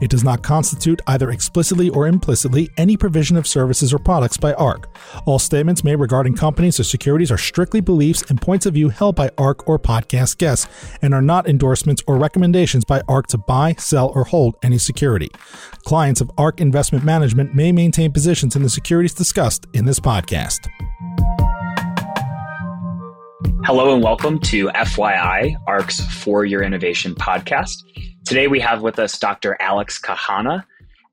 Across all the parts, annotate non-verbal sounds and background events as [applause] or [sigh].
It does not constitute, either explicitly or implicitly, any provision of services or products by ARK. All statements made regarding companies or securities are strictly beliefs and points of view held by ARK or podcast guests and are not endorsements or recommendations by ARK to buy, sell, or hold any security. Clients of ARK Investment Management may maintain positions in the securities discussed in this podcast. Hello and welcome to FYI, ARK's For Your Innovation podcast. Today we have with us Dr. Alex Cahana.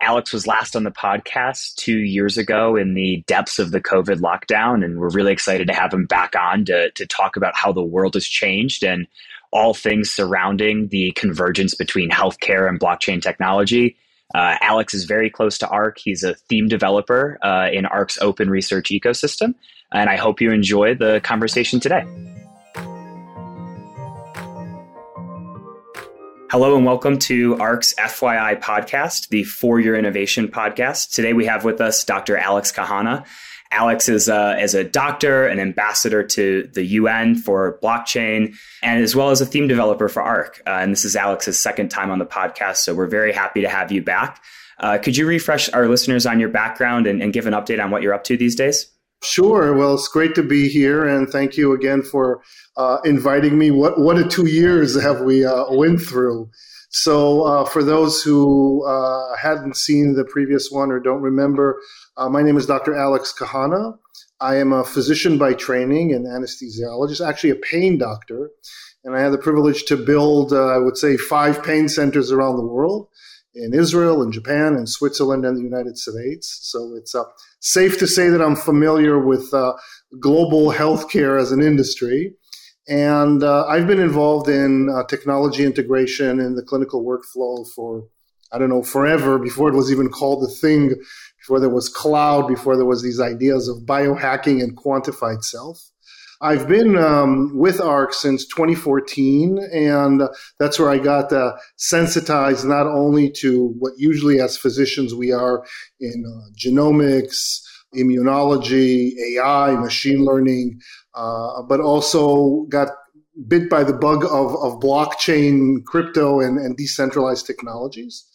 Alex was last on the podcast two years ago in the depths of the COVID lockdown, and we're really excited to have him back on to, to talk about how the world has changed and all things surrounding the convergence between healthcare and blockchain technology. Uh, Alex is very close to ARK. He's a theme developer uh, in ARK's open research ecosystem, and I hope you enjoy the conversation today. Hello and welcome to ARK's FYI podcast, the For Your Innovation podcast. Today we have with us Dr. Alex Cahana. Alex is a, is a doctor, an ambassador to the UN for blockchain, and as well as a theme developer for ARK. Uh, and this is Alex's second time on the podcast, so we're very happy to have you back. Uh, could you refresh our listeners on your background and, and give an update on what you're up to these days? Sure. Well, it's great to be here, and thank you again for uh, inviting me. What what a two years have we uh, went through? So, uh, for those who uh, hadn't seen the previous one or don't remember, uh, my name is Dr. Alex Cahana. I am a physician by training and anesthesiologist, actually a pain doctor, and I had the privilege to build, uh, I would say, five pain centers around the world in Israel, in Japan, in Switzerland, and the United States. So it's uh, safe to say that I'm familiar with uh, global healthcare as an industry. And uh, I've been involved in uh, technology integration in the clinical workflow for, I don't know, forever, before it was even called a thing, before there was cloud, before there was these ideas of biohacking and quantified self. I've been um, with ARK since 2014, and that's where I got uh, sensitized not only to what usually as physicians we are in uh, genomics, immunology, AI, machine learning, uh, but also got bit by the bug of, of blockchain, crypto, and, and decentralized technologies.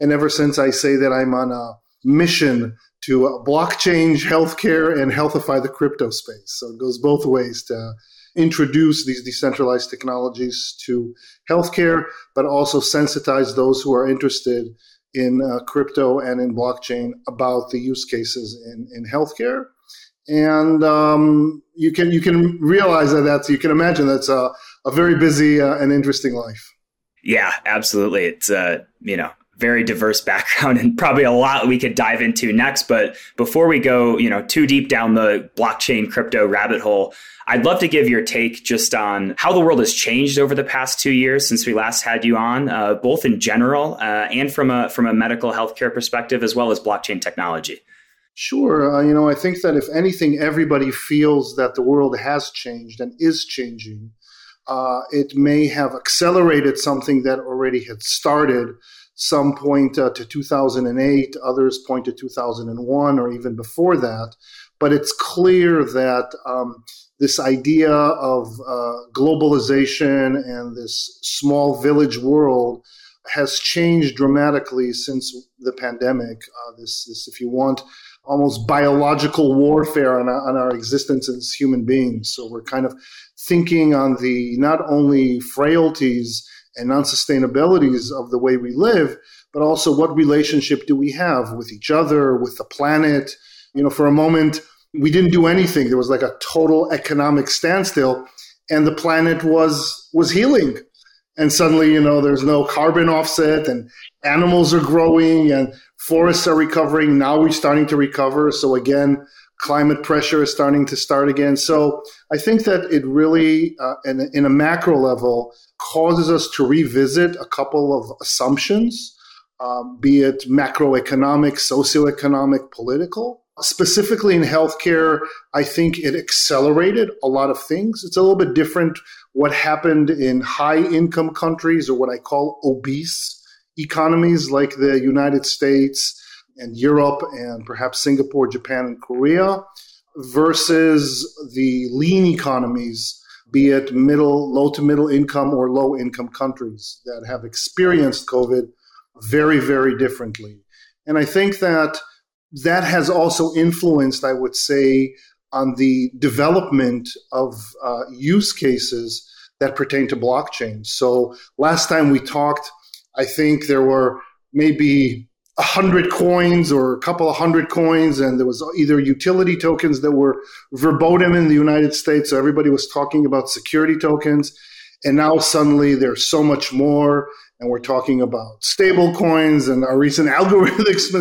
And ever since I say that I'm on a mission to uh, blockchain healthcare and healthify the crypto space. So it goes both ways to introduce these decentralized technologies to healthcare, but also sensitize those who are interested in uh, crypto and in blockchain about the use cases in, in healthcare. And um, you can you can realize that that's you can imagine that's a, a very busy uh, and interesting life. Yeah, absolutely. It's uh, you know very diverse [laughs] background and probably a lot we could dive into next. But before we go, you know, too deep down the blockchain crypto rabbit hole, I'd love to give your take just on how the world has changed over the past two years since we last had you on, uh, both in general uh, and from a from a medical healthcare perspective, as well as blockchain technology. Sure. Uh, you know, I think that if anything, everybody feels that the world has changed and is changing. Uh, it may have accelerated something that already had started some point uh, to 2008, others point to 2001 or even before that. But it's clear that um, this idea of uh, globalization and this small village world has changed dramatically since the pandemic. Uh, this, this, if you want, almost biological warfare on on our existence as human beings. So we're kind of thinking on the not only frailties and unsustainabilities of the way we live, but also what relationship do we have with each other, with the planet? You know, for a moment, we didn't do anything. There was like a total economic standstill, and the planet was was healing. And suddenly, you know, there's no carbon offset, and animals are growing, and forests are recovering. Now we're starting to recover. So again, climate pressure is starting to start again. So I think that it really, uh, in, in a macro level, causes us to revisit a couple of assumptions um, be it macroeconomic, socioeconomic, political. Specifically in healthcare, I think it accelerated a lot of things. It's a little bit different what happened in high income countries or what I call obese economies like the United States and Europe and perhaps Singapore, Japan, and Korea versus the lean economies, be it middle, low to middle income or low income countries that have experienced COVID very, very differently. And I think that that has also influenced, I would say, on the development of uh, use cases that pertain to blockchain. So last time we talked, I think there were maybe a hundred coins or a couple of hundred coins, and there was either utility tokens that were verboten in the United States. So everybody was talking about security tokens. And now suddenly there's so much more and we're talking about stable coins and our recent [laughs] algorithmics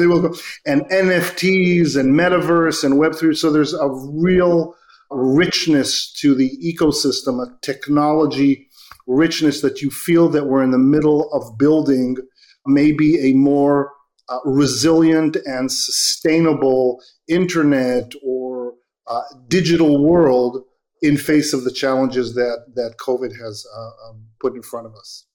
and NFTs and metaverse and Web3. So there's a real richness to the ecosystem, a technology richness that you feel that we're in the middle of building maybe a more uh, resilient and sustainable internet or uh, digital world in face of the challenges that that COVID has uh, um, put in front of us.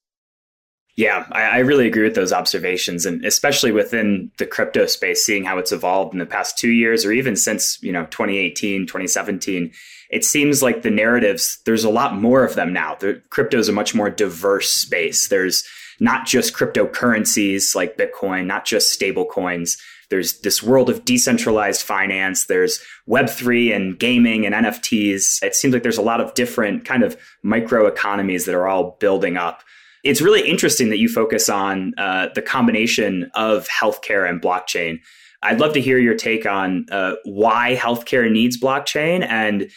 Yeah, I, I, really agree with those observations, and especially within the crypto space, seeing how it's evolved in the past two years, or even since you know 2018, 2017. It seems like the narratives. There's a lot more of them now. The crypto is a much more diverse space. There's not just cryptocurrencies like Bitcoin, not just stable coins. There's this world of decentralized finance. There's Web3 and gaming and NFTs. It seems like there's a lot of different kind of micro economies that are all building up it's really interesting that you focus on uh, the combination of healthcare and blockchain. I'd love to hear your take on uh, why healthcare needs blockchain and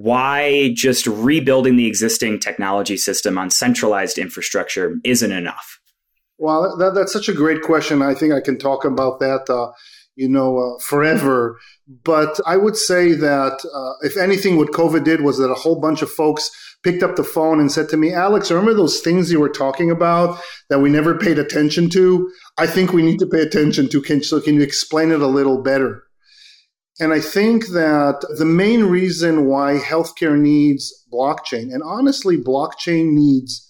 why just rebuilding the existing technology system on centralized infrastructure isn't enough. Well, that, that's such a great question. I think I can talk about that, uh, you know, uh, forever. But I would say that uh, if anything, what COVID did was that a whole bunch of folks picked up the phone and said to me, Alex, remember those things you were talking about that we never paid attention to? I think we need to pay attention to. Can, so can you explain it a little better? And I think that the main reason why healthcare needs blockchain, and honestly, blockchain needs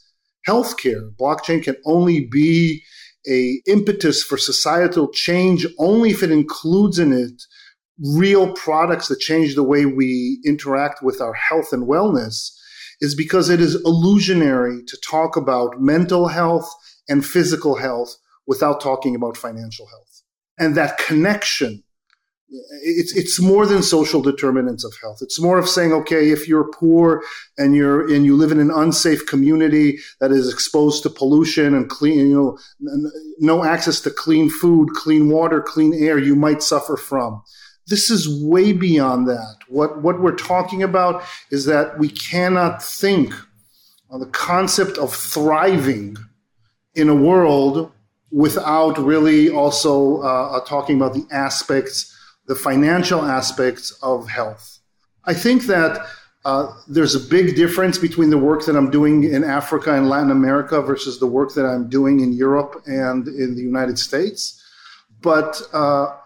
healthcare. Blockchain can only be a impetus for societal change only if it includes in it real products that change the way we interact with our health and wellness is because it is illusionary to talk about mental health and physical health without talking about financial health. And that connection, it's, it's more than social determinants of health. It's more of saying, okay, if you're poor and you're, and you live in an unsafe community that is exposed to pollution and clean, you know, no access to clean food, clean water, clean air, you might suffer from. This is way beyond that. What, what we're talking about is that we cannot think on the concept of thriving in a world without really also uh, uh, talking about the aspects, the financial aspects of health. I think that uh, there's a big difference between the work that I'm doing in Africa and Latin America versus the work that I'm doing in Europe and in the United States. But uh,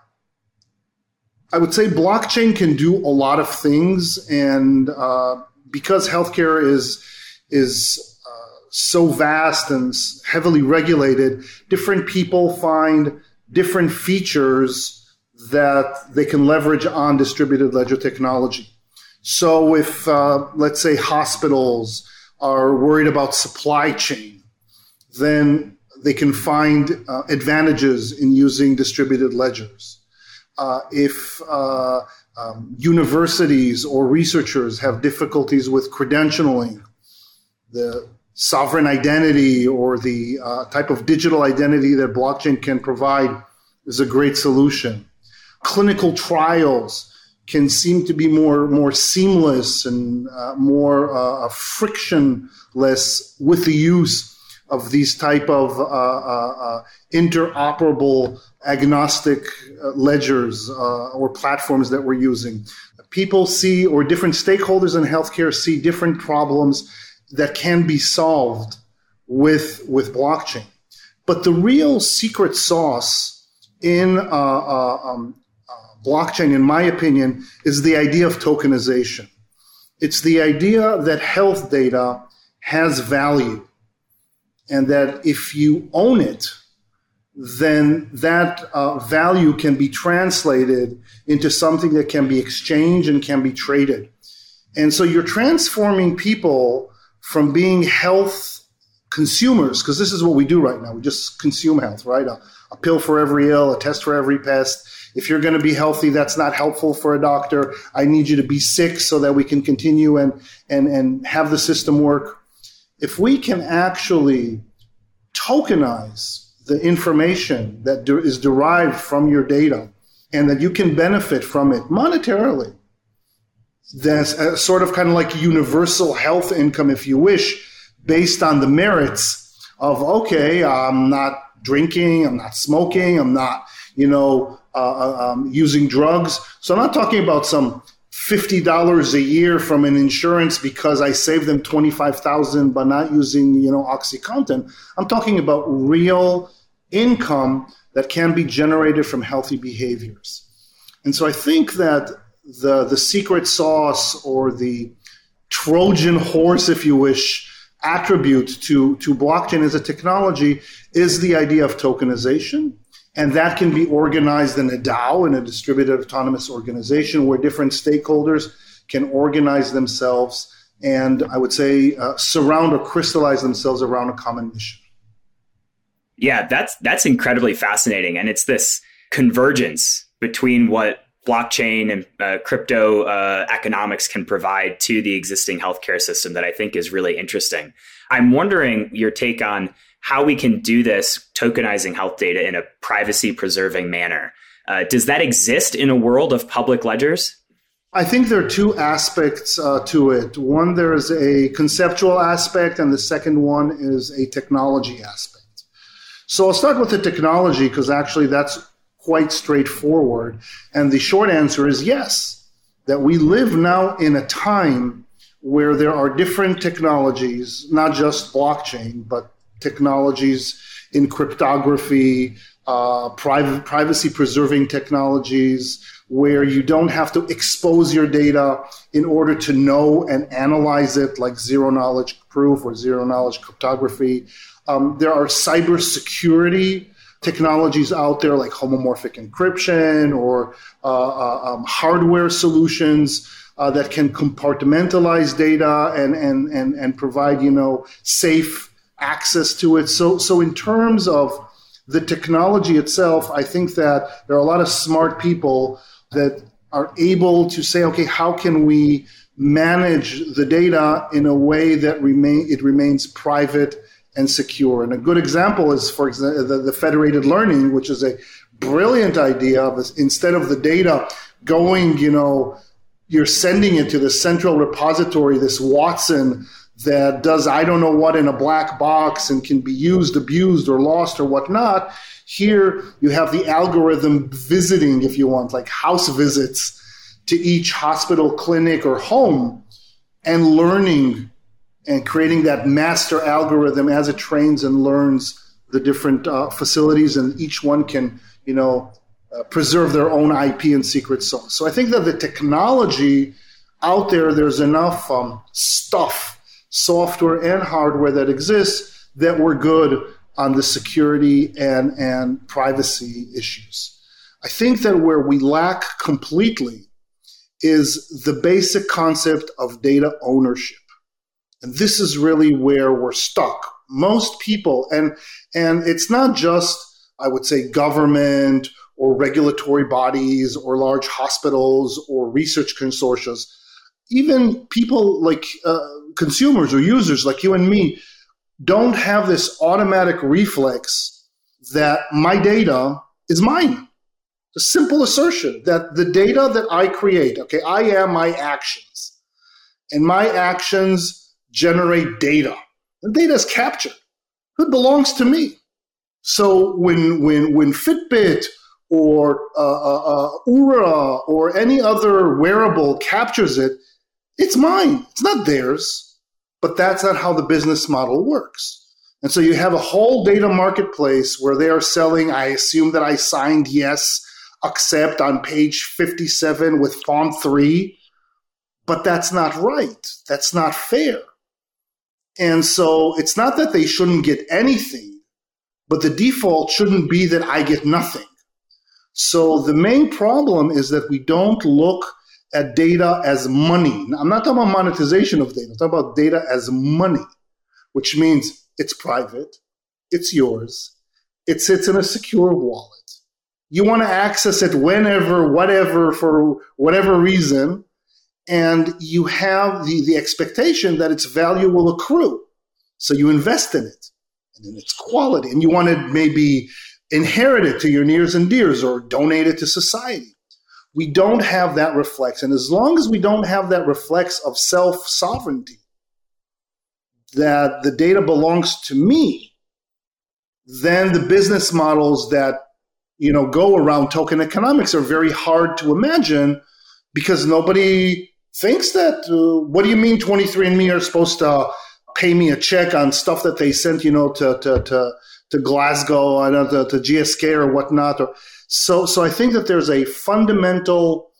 I would say blockchain can do a lot of things, and uh, because healthcare is is uh, so vast and heavily regulated, different people find different features that they can leverage on distributed ledger technology. So, if uh, let's say hospitals are worried about supply chain, then they can find uh, advantages in using distributed ledgers uh, if uh, um, universities or researchers have difficulties with credentialing, the sovereign identity or the uh, type of digital identity that blockchain can provide is a great solution. Clinical trials can seem to be more more seamless and uh, more uh, frictionless with the use of these type of uh, uh, uh interoperable agnostic uh, ledgers or platforms that we're using. People see, or different stakeholders in healthcare see different problems that can be solved with with blockchain. But the real secret sauce in uh, uh, um, blockchain, in my opinion, is the idea of tokenization. It's the idea that health data has value and that if you own it, then that uh, value can be translated into something that can be exchanged and can be traded. And so you're transforming people from being health consumers, because this is what we do right now. We just consume health, right? A, a pill for every ill, a test for every pest. If you're going to be healthy, that's not helpful for a doctor. I need you to be sick so that we can continue and, and, and have the system work. If we can actually tokenize the information that de- is derived from your data and that you can benefit from it monetarily, that's a uh, sort of kind of like universal health income, if you wish, based on the merits of, okay, I'm not drinking, I'm not smoking, I'm not, you know, uh, uh um, using drugs. So I'm not talking about some $50 a year from an insurance because I saved them 25,000 by not using, you know, OxyContin. I'm talking about real income that can be generated from healthy behaviors. And so I think that the the secret sauce or the Trojan horse, if you wish, attribute to, to blockchain as a technology is the idea of tokenization and that can be organized in a DAO, in a distributed autonomous organization, where different stakeholders can organize themselves and I would say uh, surround or crystallize themselves around a common mission. Yeah, that's that's incredibly fascinating, and it's this convergence between what blockchain and uh, crypto uh, economics can provide to the existing healthcare system that I think is really interesting. I'm wondering your take on how we can do this tokenizing health data in a privacy preserving manner. Uh, does that exist in a world of public ledgers? I think there are two aspects uh, to it. One, there's a conceptual aspect, and the second one is a technology aspect. So I'll start with the technology because actually that's quite straightforward. And the short answer is yes, that we live now in a time where there are different technologies, not just blockchain, but technologies in cryptography, uh, privacy preserving technologies, where you don't have to expose your data in order to know and analyze it, like zero knowledge proof or zero knowledge cryptography. Um, there are cybersecurity technologies out there like homomorphic encryption or uh, uh, um, hardware solutions uh, that can compartmentalize data and, and, and, and provide, you know, safe access to it. So, so in terms of the technology itself, I think that there are a lot of smart people that are able to say, okay, how can we manage the data in a way that remain it remains private and secure? And a good example is, for example, the, the federated learning, which is a brilliant idea of instead of the data going, you know, you're sending it to the central repository, this Watson that does I don't know what in a black box and can be used, abused, or lost or whatnot. Here you have the algorithm visiting, if you want, like house visits to each hospital, clinic, or home and learning and creating that master algorithm as it trains and learns the different uh, facilities, and each one can, you know, uh, preserve their own IP and secret sauce. So I think that the technology out there, there's enough um, stuff software and hardware that exists that were good on the security and, and privacy issues. I think that where we lack completely is the basic concept of data ownership. And this is really where we're stuck. Most people, and, and it's not just, I would say, government or regulatory bodies or large hospitals or research consortia. Even people like uh, consumers or users like you and me don't have this automatic reflex that my data is mine. A simple assertion that the data that I create, okay, I am my actions, and my actions generate data. The data is captured. It belongs to me. So when when when Fitbit or uh, uh, uh, or any other wearable captures it, it's mine. It's not theirs. But that's not how the business model works. And so you have a whole data marketplace where they are selling, I assume that I signed yes, accept on page 57 with font 3, but that's not right. That's not fair. And so it's not that they shouldn't get anything, but the default shouldn't be that I get nothing. So the main problem is that we don't look at data as money. I'm not talking about monetization of data, I'm talking about data as money, which means it's private, it's yours, it sits in a secure wallet. You want to access it whenever, whatever, for whatever reason, and you have the, the expectation that its value will accrue. So you invest in it and in its quality, and you want to maybe inherit it to your nears and dears or donate it to society. We don't have that reflex. And as long as we don't have that reflex of self sovereignty, that the data belongs to me, then the business models that you know go around token economics are very hard to imagine because nobody thinks that. Uh, what do you mean 23andMe are supposed to pay me a check on stuff that they sent, you know, to to to, to Glasgow and to, to GSK or whatnot? Or, so so I think that there's a fundamental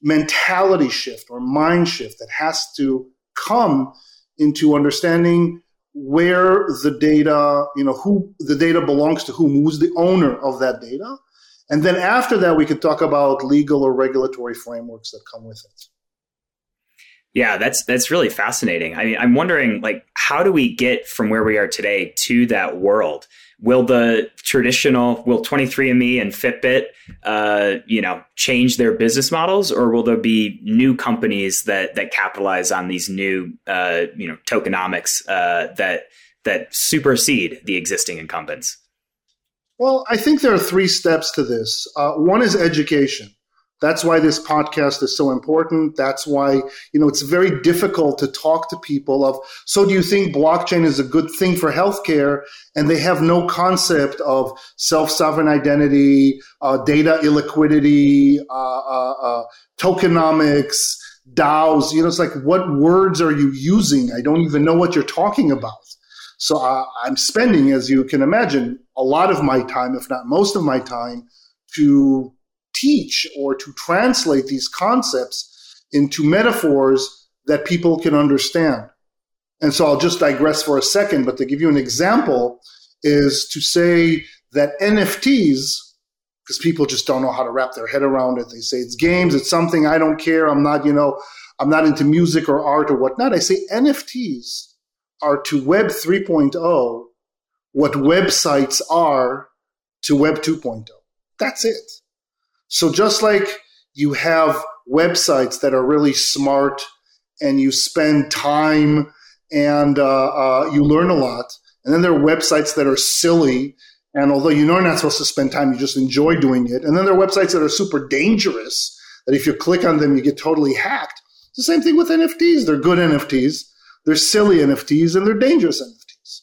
mentality shift or mind shift that has to come into understanding where the data, you know, who the data belongs to whom, who's the owner of that data. And then after that, we could talk about legal or regulatory frameworks that come with it. Yeah, that's that's really fascinating. I mean, I'm wondering, like, how do we get from where we are today to that world? Will the traditional, will 23andMe and Fitbit, uh, you know, change their business models, or will there be new companies that that capitalize on these new, uh, you know, tokenomics uh, that that supersede the existing incumbents? Well, I think there are three steps to this. Uh, one is education. That's why this podcast is so important. That's why, you know, it's very difficult to talk to people of, so do you think blockchain is a good thing for healthcare? And they have no concept of self-sovereign identity, uh, data illiquidity, uh, uh, uh tokenomics, DAOs. You know, it's like, what words are you using? I don't even know what you're talking about. So uh, I'm spending, as you can imagine, a lot of my time, if not most of my time, to teach or to translate these concepts into metaphors that people can understand. And so I'll just digress for a second, but to give you an example, is to say that NFTs, because people just don't know how to wrap their head around it. They say it's games, it's something I don't care. I'm not, you know, I'm not into music or art or whatnot. I say NFTs are to Web 3.0 what websites are to Web 2.0. That's it. So just like you have websites that are really smart and you spend time and uh, uh, you learn a lot, and then there are websites that are silly. And although you know you're not supposed to spend time, you just enjoy doing it. And then there are websites that are super dangerous that if you click on them, you get totally hacked. It's the same thing with NFTs. They're good NFTs, they're silly NFTs, and they're dangerous NFTs.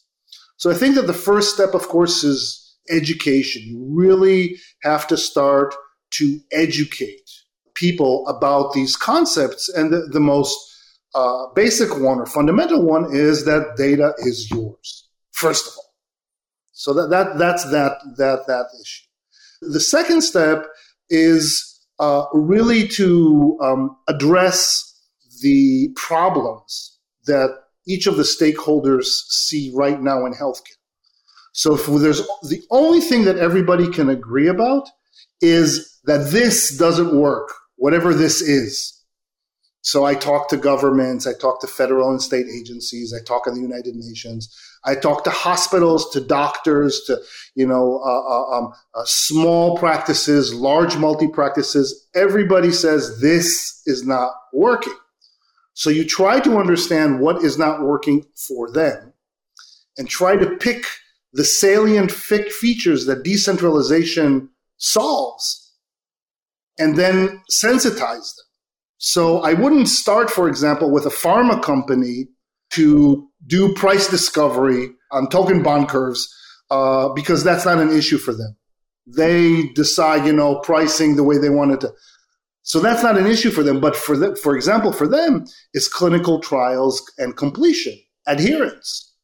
So I think that the first step, of course, is education. You really have to start to educate people about these concepts. And the, the most uh, basic one or fundamental one is that data is yours, first of all. So that, that that's that that that issue. The second step is uh, really to um, address the problems that each of the stakeholders see right now in healthcare. So if there's the only thing that everybody can agree about is that this doesn't work, whatever this is. So I talk to governments, I talk to federal and state agencies, I talk in the United Nations, I talk to hospitals, to doctors, to you know uh, uh, um, uh, small practices, large multi practices. Everybody says this is not working. So you try to understand what is not working for them, and try to pick the salient features that decentralization solves and then sensitize them. So I wouldn't start, for example, with a pharma company to do price discovery on token bond curves uh, because that's not an issue for them. They decide, you know, pricing the way they want it to. So that's not an issue for them. But for the, for example, for them, is clinical trials and completion, adherence.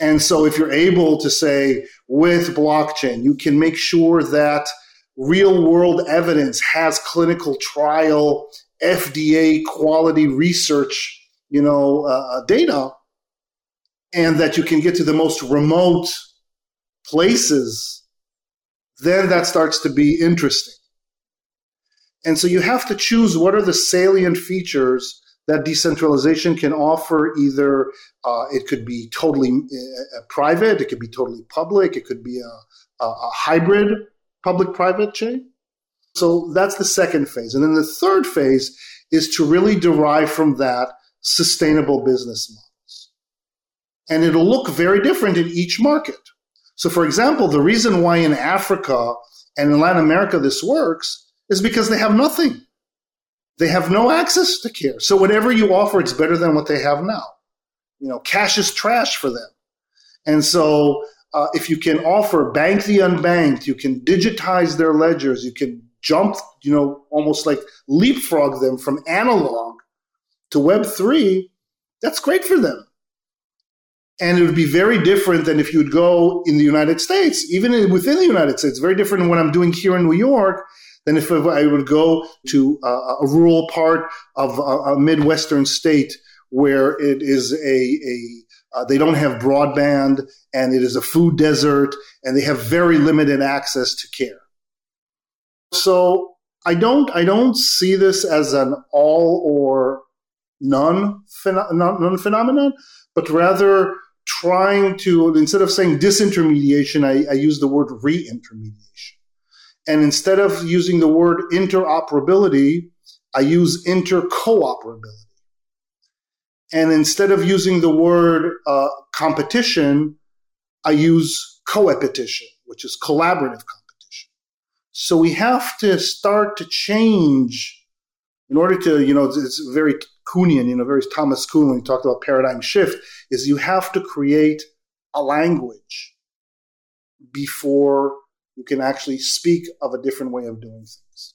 And so if you're able to say with blockchain, you can make sure that real world evidence has clinical trial, FDA quality research, you know, uh, data, and that you can get to the most remote places, then that starts to be interesting. And so you have to choose what are the salient features that decentralization can offer. Either uh, it could be totally uh, private, it could be totally public, it could be a, a, a hybrid public private chain. So that's the second phase. And then the third phase is to really derive from that sustainable business models. And it'll look very different in each market. So, for example, the reason why in Africa and in Latin America this works is because they have nothing. They have no access to care. So whatever you offer, it's better than what they have now. You know, cash is trash for them. And so uh, if you can offer bank the unbanked, you can digitize their ledgers, you can jump, you know, almost like leapfrog them from analog to Web3, that's great for them. And it would be very different than if you would go in the United States, even within the United States. Very different than what I'm doing here in New York than if I would go to a, a rural part of a, a, Midwestern state where it is a, a uh, they don't have broadband and it is a food desert and they have very limited access to care. So I don't I don't see this as an all or none, none phenomenon, but rather trying to instead of saying disintermediation, I, I use the word reintermediation. And instead of using the word interoperability, I use intercooperability. And instead of using the word uh, competition, I use coopetition, which is collaborative competition. So we have to start to change in order to, you know, it's very Kuhnian, you know, very Thomas Kuhn when he talked about paradigm shift, is you have to create a language before you can actually speak of a different way of doing things.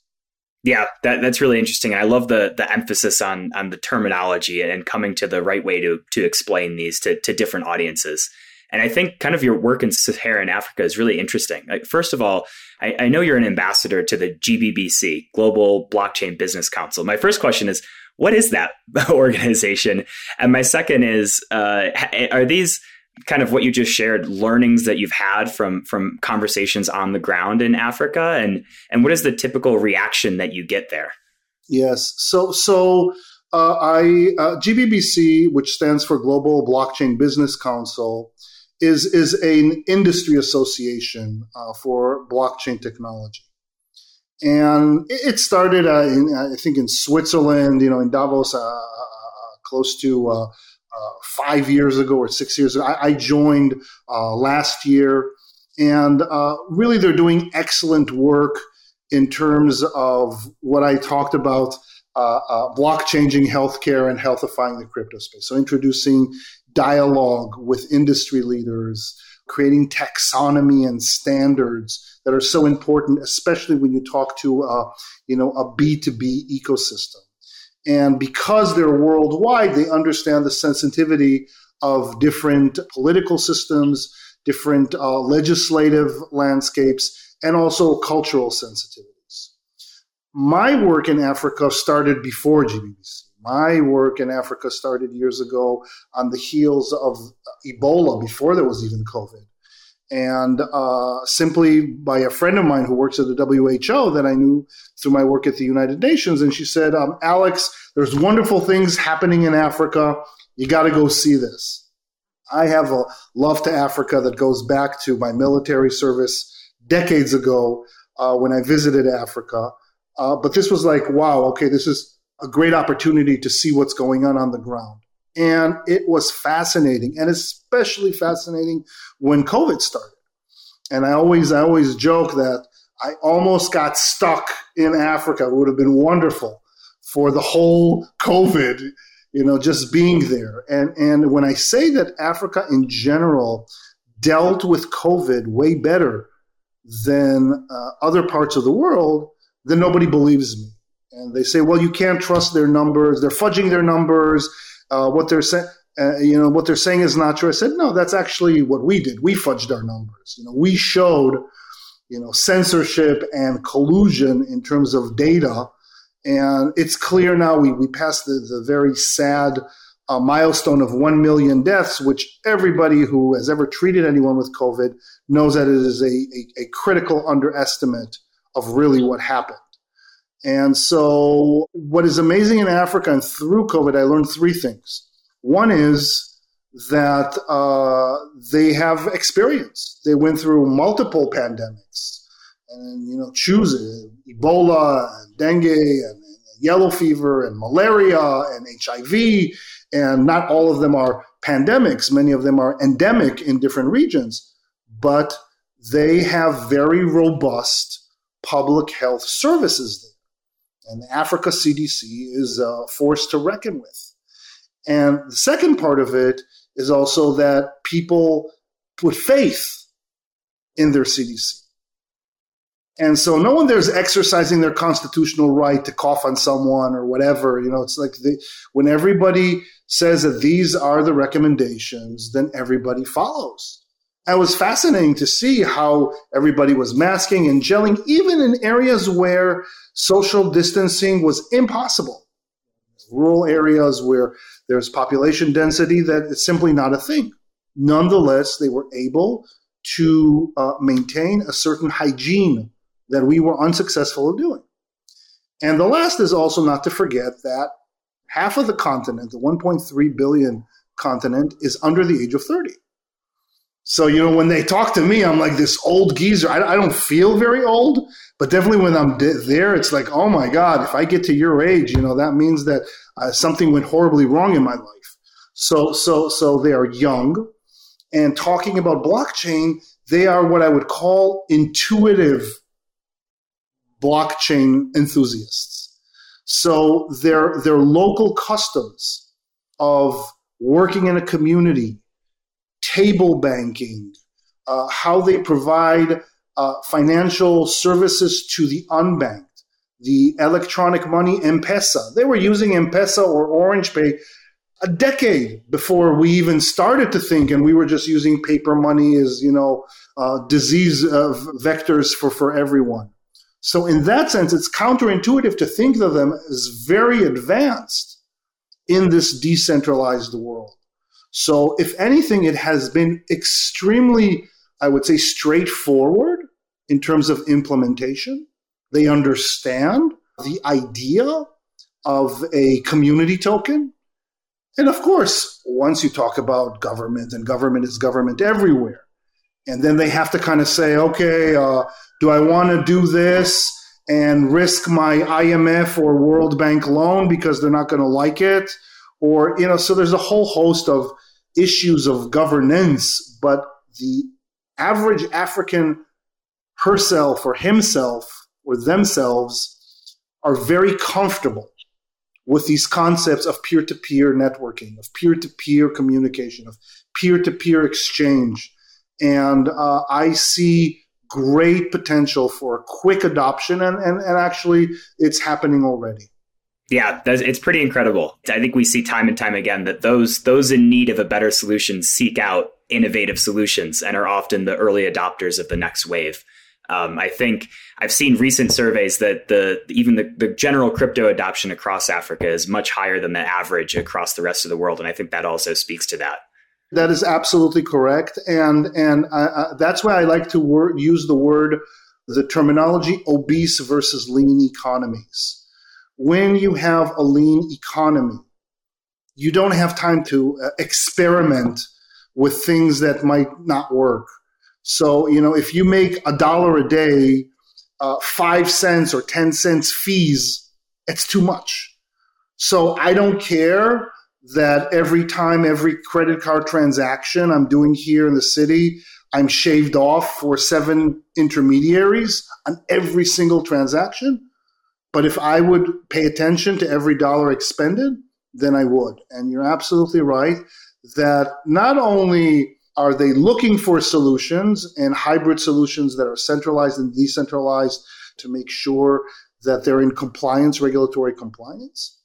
Yeah, that, that's really interesting. I love the the emphasis on on the terminology and coming to the right way to to explain these to, to different audiences. And I think kind of your work in Sub-Saharan Africa is really interesting. Like, first of all, I, I know you're an ambassador to the GBBC, Global Blockchain Business Council. My first question is, what is that [laughs] organization? And my second is, uh, are these kind of what you just shared learnings that you've had from from conversations on the ground in Africa and and what is the typical reaction that you get there? Yes. So so uh, I uh, GBBC which stands for Global Blockchain Business Council is is an industry association uh, for blockchain technology. And it started uh, in, I think in Switzerland you know in Davos uh, uh, close to uh, five years ago or six years ago. I, I joined uh, last year, and uh, really they're doing excellent work in terms of what I talked about. Uh, uh, block changing healthcare and healthifying the crypto space. So, introducing dialogue with industry leaders, creating taxonomy and standards that are so important, especially when you talk to uh, you know a B two B ecosystem. And because they're worldwide, they understand the sensitivity of different political systems, different uh, legislative landscapes, and also cultural sensitivities. My work in Africa started before GBBC. My work in Africa started years ago on the heels of Ebola, before there was even COVID and uh, simply by a friend of mine who works at the WHO that I knew through my work at the United Nations. And she said, um, Alex, there's wonderful things happening in Africa. You got to go see this. I have a love to Africa that goes back to my military service decades ago uh, when I visited Africa. Uh, but this was like, wow, okay, this is a great opportunity to see what's going on on the ground. And it was fascinating, and especially fascinating when COVID started. And I always, I always joke that I almost got stuck in Africa. It would have been wonderful for the whole COVID, you know, just being there. And and when I say that Africa in general dealt with COVID way better than uh, other parts of the world, then nobody believes me. And they say, well, you can't trust their numbers. They're fudging their numbers uh, what they're saying. uh, you know, what they're saying is not true. I said, no, that's actually what we did. We fudged our numbers. You know, we showed, you know, censorship and collusion in terms of data. And it's clear now we, we passed the, the very sad uh, milestone of 1 million deaths, which everybody who has ever treated anyone with COVID knows that it is a, a, a critical underestimate of really what happened. And so, what is amazing in Africa and through COVID, I learned three things. One is that uh, they have experience. They went through multiple pandemics, and you know, choose Ebola, and dengue, and, and yellow fever, and malaria, and HIV, and not all of them are pandemics. Many of them are endemic in different regions, but they have very robust public health services and the Africa CDC is a force to reckon with. And the second part of it is also that people put faith in their CDC. And so no one there's exercising their constitutional right to cough on someone or whatever. You know, it's like they, when everybody says that these are the recommendations, then everybody follows. It was fascinating to see how everybody was masking and gelling, even in areas where social distancing was impossible. Rural areas where there's population density that is simply not a thing. Nonetheless, they were able to uh, maintain a certain hygiene that we were unsuccessful at doing. And the last is also not to forget that half of the continent, the 1.3 billion continent, is under the age of 30. So, you know, when they talk to me, I'm like this old geezer. I, I don't feel very old, but definitely when I'm there, it's like, oh my God, if I get to your age, you know, that means that uh, something went horribly wrong in my life. So, so, so they are young. And talking about blockchain, they are what I would call intuitive blockchain enthusiasts. So their, their local customs of working in a community, table banking, uh, how they provide uh, financial services to the unbanked, the electronic money M-Pesa. They were using M-Pesa or Orange Pay a decade before we even started to think, and we were just using paper money as you know uh, disease uh, vectors for for everyone. So in that sense, it's counterintuitive to think of them as very advanced in this decentralized world. So, if anything, it has been extremely, I would say, straightforward in terms of implementation. They understand the idea of a community token. And of course, once you talk about government, and government is government everywhere, and then they have to kind of say, okay, uh, do I want to do this and risk my IMF or World Bank loan because they're not going to like it? Or, you know, so there's a whole host of issues of governance, but the average African herself or himself or themselves are very comfortable with these concepts of peer to peer networking, of peer to peer communication, of peer to peer exchange. And uh, I see great potential for quick adoption, and, and, and actually, it's happening already. Yeah, it's pretty incredible. I think we see time and time again that those those in need of a better solution seek out innovative solutions and are often the early adopters of the next wave. Um, I think I've seen recent surveys that the even the, the general crypto adoption across Africa is much higher than the average across the rest of the world, and I think that also speaks to that. That is absolutely correct, and and I, I, that's why I like to word, use the word the terminology obese versus lean economies when you have a lean economy, you don't have time to uh, experiment with things that might not work. So, you know, if you make a dollar a day, uh, five cents or 10 cents fees, it's too much. So I don't care that every time, every credit card transaction I'm doing here in the city, I'm shaved off for seven intermediaries on every single transaction. But if I would pay attention to every dollar expended, then I would. And you're absolutely right that not only are they looking for solutions and hybrid solutions that are centralized and decentralized to make sure that they're in compliance, regulatory compliance,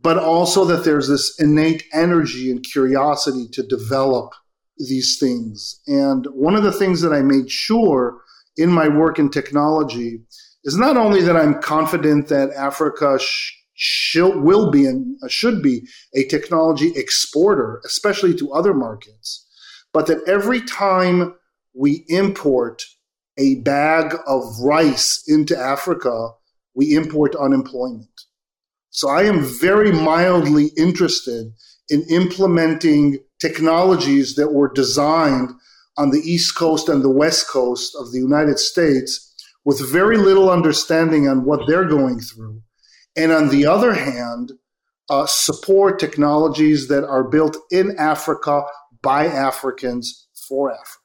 but also that there's this innate energy and curiosity to develop these things. And one of the things that I made sure in my work in technology is not only that I'm confident that Africa sh- will be and uh, should be a technology exporter, especially to other markets, but that every time we import a bag of rice into Africa, we import unemployment. So I am very mildly interested in implementing technologies that were designed on the East Coast and the West Coast of the United States with very little understanding on what they're going through. And on the other hand, uh, support technologies that are built in Africa by Africans for Africa.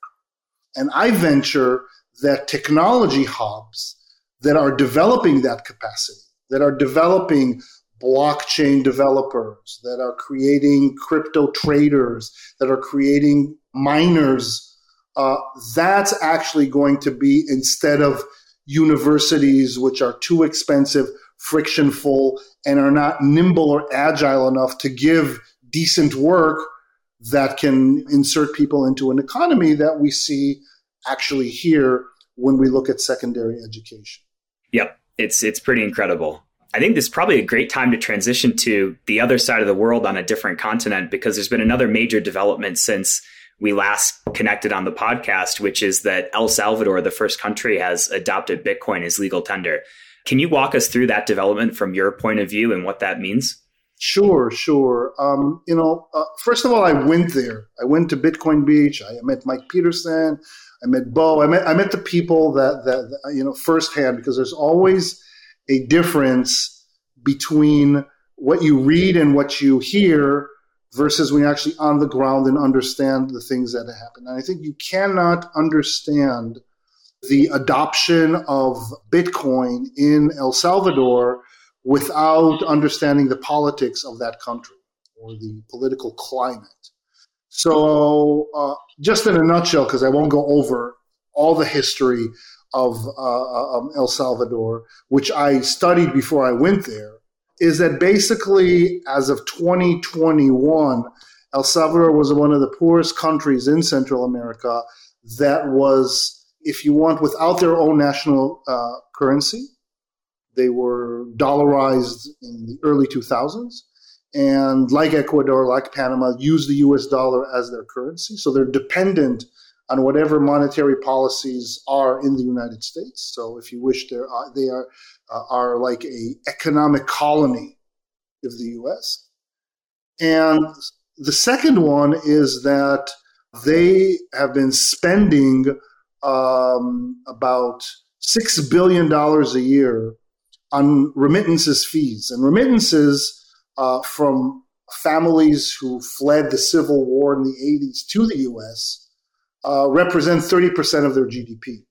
And I venture that technology hubs that are developing that capacity, that are developing blockchain developers, that are creating crypto traders, that are creating miners, uh, that's actually going to be instead of universities which are too expensive, frictionful, and are not nimble or agile enough to give decent work that can insert people into an economy that we see actually here when we look at secondary education. Yep, it's it's pretty incredible. I think this is probably a great time to transition to the other side of the world on a different continent because there's been another major development since we last connected on the podcast, which is that El Salvador, the first country, has adopted Bitcoin as legal tender. Can you walk us through that development from your point of view and what that means? Sure, sure. Um, you know, uh, first of all, I went there. I went to Bitcoin Beach. I met Mike Peterson. I met Bo. I met I met the people that that, that you know firsthand because there's always a difference between what you read and what you hear versus when you're actually on the ground and understand the things that happen. And I think you cannot understand the adoption of Bitcoin in El Salvador without understanding the politics of that country or the political climate. So, uh, just in a nutshell, because I won't go over all the history of uh, um, El Salvador, which I studied before I went there, is that basically, as of 2021, El Salvador was one of the poorest countries in Central America that was, if you want, without their own national uh, currency. They were dollarized in the early 2000s. And like Ecuador, like Panama, use the US dollar as their currency. So they're dependent on whatever monetary policies are in the United States. So if you wish, they are, they are, uh, are like a economic colony of the U.S. And the second one is that they have been spending um, about six billion dollars a year on remittances fees and remittances uh, from families who fled the civil war in the 80s to the U.S uh, represent 30% of their GDP.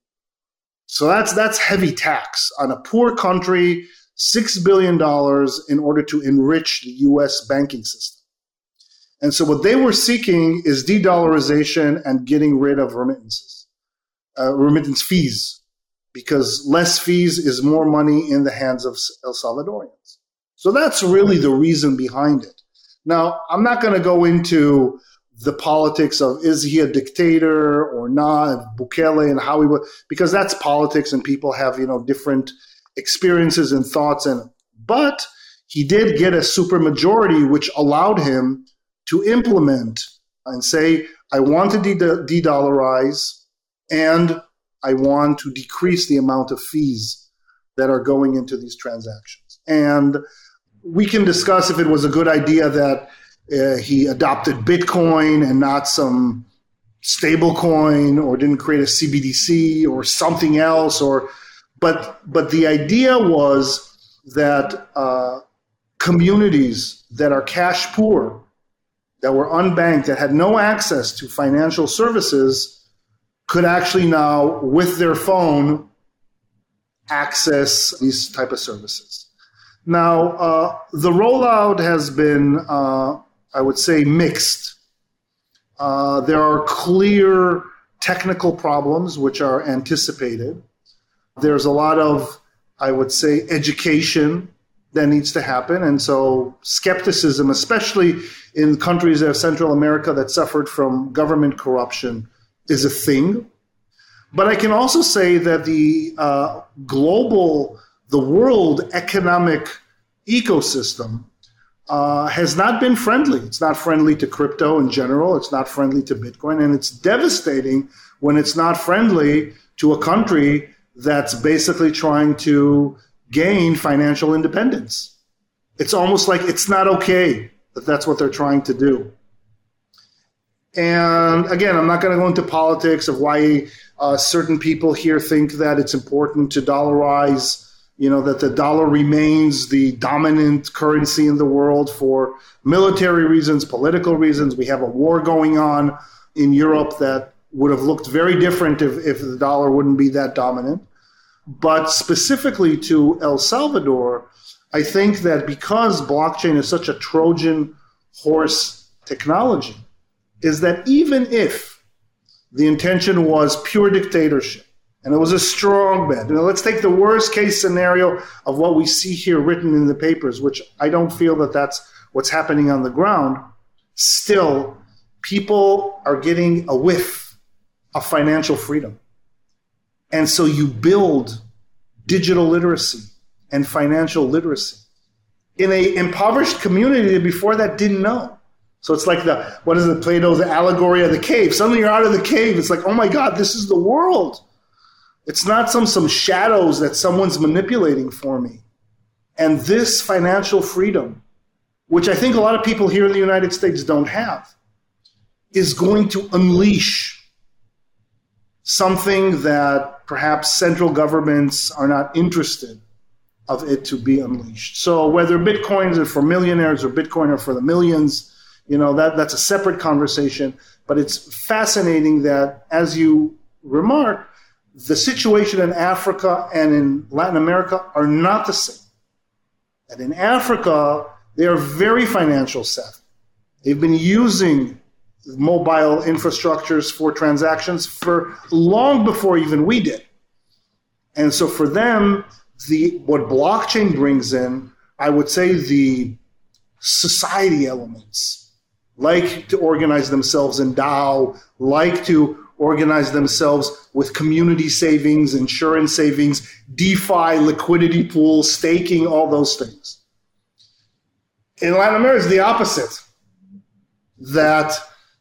So that's that's heavy tax on a poor country, six billion dollars in order to enrich the U.S. banking system. And so what they were seeking is de-dollarization and getting rid of remittances, uh, remittance fees, because less fees is more money in the hands of El Salvadorians. So that's really the reason behind it. Now, I'm not going to go into the politics of is he a dictator or not, Bukele and how he would, because that's politics and people have, you know, different experiences and thoughts. And, but he did get a supermajority, which allowed him to implement and say, I want to de dollarize and I want to decrease the amount of fees that are going into these transactions. And we can discuss if it was a good idea that uh, he adopted Bitcoin and not some stable coin or didn't create a CBDC or something else or but but the idea was that uh, communities that are cash poor that were unbanked that had no access to financial services could actually now with their phone access these type of services. Now uh, the rollout has been uh, I would say mixed. Uh, there are clear technical problems which are anticipated. There's a lot of, I would say, education that needs to happen. And so skepticism, especially in countries of Central America that suffered from government corruption, is a thing. But I can also say that the uh, global, the world economic ecosystem uh, has not been friendly. It's not friendly to crypto in general. It's not friendly to Bitcoin. And it's devastating when it's not friendly to a country that's basically trying to gain financial independence. It's almost like it's not okay that that's what they're trying to do. And again, I'm not going to go into politics of why uh, certain people here think that it's important to dollarize, you know, that the dollar remains the dominant currency in the world for military reasons, political reasons. We have a war going on in Europe that would have looked very different if, if the dollar wouldn't be that dominant. But specifically to El Salvador, I think that because blockchain is such a Trojan horse technology, is that even if the intention was pure dictatorship, and it was a strong bet. Know, let's take the worst case scenario of what we see here written in the papers, which I don't feel that that's what's happening on the ground. Still, people are getting a whiff of financial freedom. And so you build digital literacy and financial literacy in a impoverished community that before that didn't know. So it's like the what is it, Plato's allegory of the cave. Suddenly you're out of the cave. It's like, oh my God, this is the world. It's not some some shadows that someone's manipulating for me. And this financial freedom, which I think a lot of people here in the United States don't have, is going to unleash something that perhaps central governments are not interested of it to be unleashed. So whether bitcoins are for millionaires or Bitcoin are for the millions, you know, that, that's a separate conversation. But it's fascinating that, as you remark, the situation in Africa and in Latin America are not the same. And in Africa, they are very financial savvy. They've been using mobile infrastructures for transactions for long before even we did. And so for them, the what blockchain brings in, I would say the society elements, like to organize themselves in DAO, like to organize themselves with community savings, insurance savings, DeFi, liquidity pools, staking, all those things. In Latin America, it's the opposite. That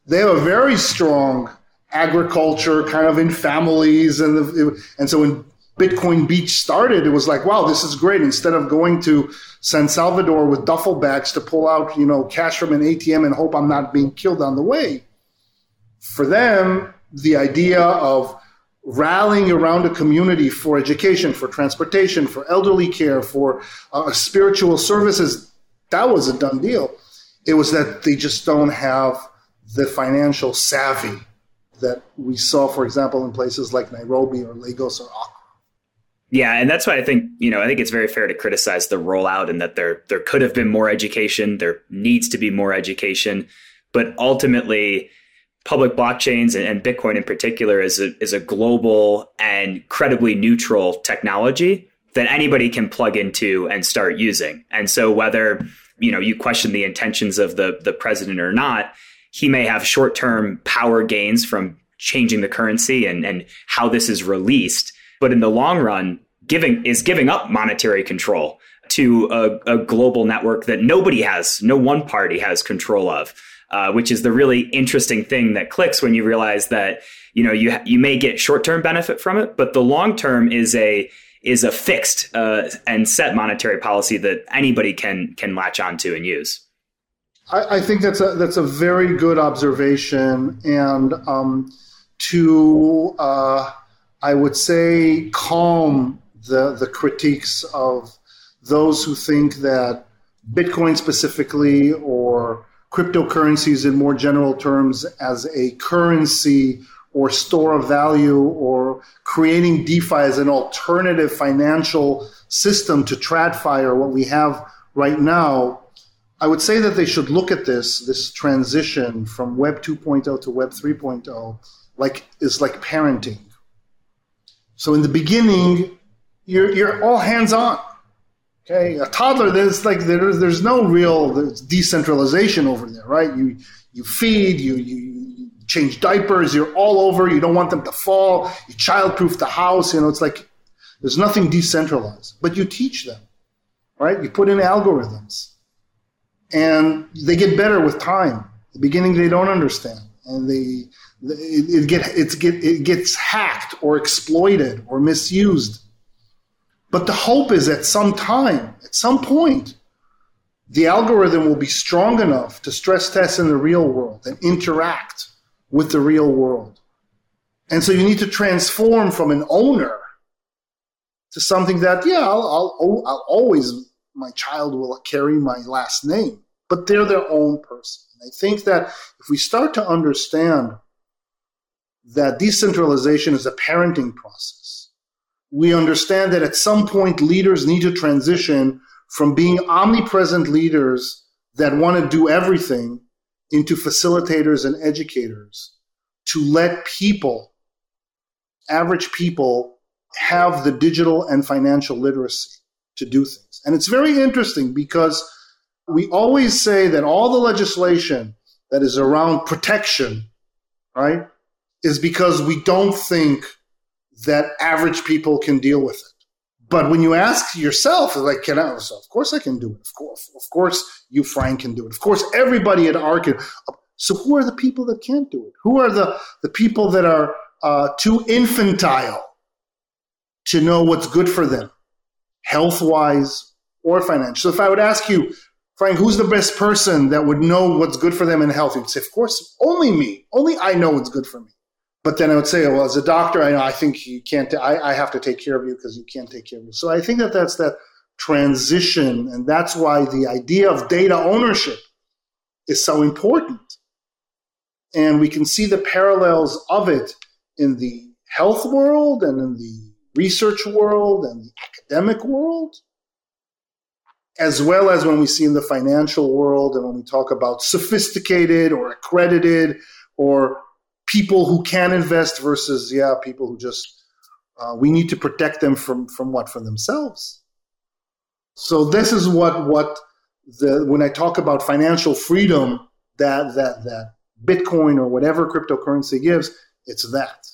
they have a very strong agriculture kind of in families and the, and so when Bitcoin Beach started, it was like, wow, this is great. Instead of going to San Salvador with duffel bags to pull out, you know, cash from an ATM and hope I'm not being killed on the way. For them, the idea of rallying around a community for education, for transportation, for elderly care, for uh, spiritual services, that was a done deal. It was that they just don't have the financial savvy that we saw, for example, in places like Nairobi or Lagos or Accra. Yeah, and that's why I think you know I think it's very fair to criticize the rollout and that there there could have been more education, there needs to be more education, but ultimately, public blockchains and, and Bitcoin in particular is a is a global and credibly neutral technology that anybody can plug into and start using. And so whether you know you question the intentions of the the president or not, he may have short term power gains from changing the currency and, and how this is released. But in the long run, giving is giving up monetary control to a, a global network that nobody has, no one party has control of. Uh, which is the really interesting thing that clicks when you realize that you know you you may get short term benefit from it, but the long term is a is a fixed uh, and set monetary policy that anybody can can latch onto and use. I, I, think that's a that's a very good observation, and um, to uh, I would say calm the the critiques of those who think that Bitcoin specifically or cryptocurrencies in more general terms as a currency or store of value or creating DeFi as an alternative financial system to TradFi or what we have right now I would say that they should look at this this transition from Web 2.0 to Web 3.0 like is like parenting. So in the beginning, you're you're all hands on, Okay, a toddler. There's like there's there's no real there's decentralization over there, right? You you feed, you you change diapers, you're all over. You don't want them to fall. You childproof the house. You know, it's like there's nothing decentralized, but you teach them, right? You put in algorithms, and they get better with time. the beginning, they don't understand, and they it, it get it's get it gets hacked or exploited or misused but the hope is at some time, at some point, the algorithm will be strong enough to stress test in the real world and interact with the real world. And so you need to transform from an owner to something that, yeah, I'll, I'll, I'll always, my child will carry my last name, but they're their own person. And I think that if we start to understand that decentralization is a parenting process, we understand that at some point leaders need to transition from being omnipresent leaders that want to do everything into facilitators and educators to let people, average people, have the digital and financial literacy to do things. And it's very interesting because we always say that all the legislation that is around protection, right, is because we don't think that average people can deal with it. But when you ask yourself, like, can I? So of course I can do it. Of course, of course you, Frank, can do it. Of course, everybody at ARK. Can. So who are the people that can't do it? Who are the the people that are uh, too infantile to know what's good for them, health wise or financial? So if I would ask you, Frank, who's the best person that would know what's good for them in health? You'd say, of course, only me. Only I know what's good for me. But then I would say, well, as a doctor, I know I think you can't. I, I have to take care of you because you can't take care of me. So I think that that's that transition, and that's why the idea of data ownership is so important. And we can see the parallels of it in the health world and in the research world and the academic world, as well as when we see in the financial world and when we talk about sophisticated or accredited or people who can invest versus yeah people who just uh, we need to protect them from from what from themselves so this is what what the when i talk about financial freedom that that that bitcoin or whatever cryptocurrency gives it's that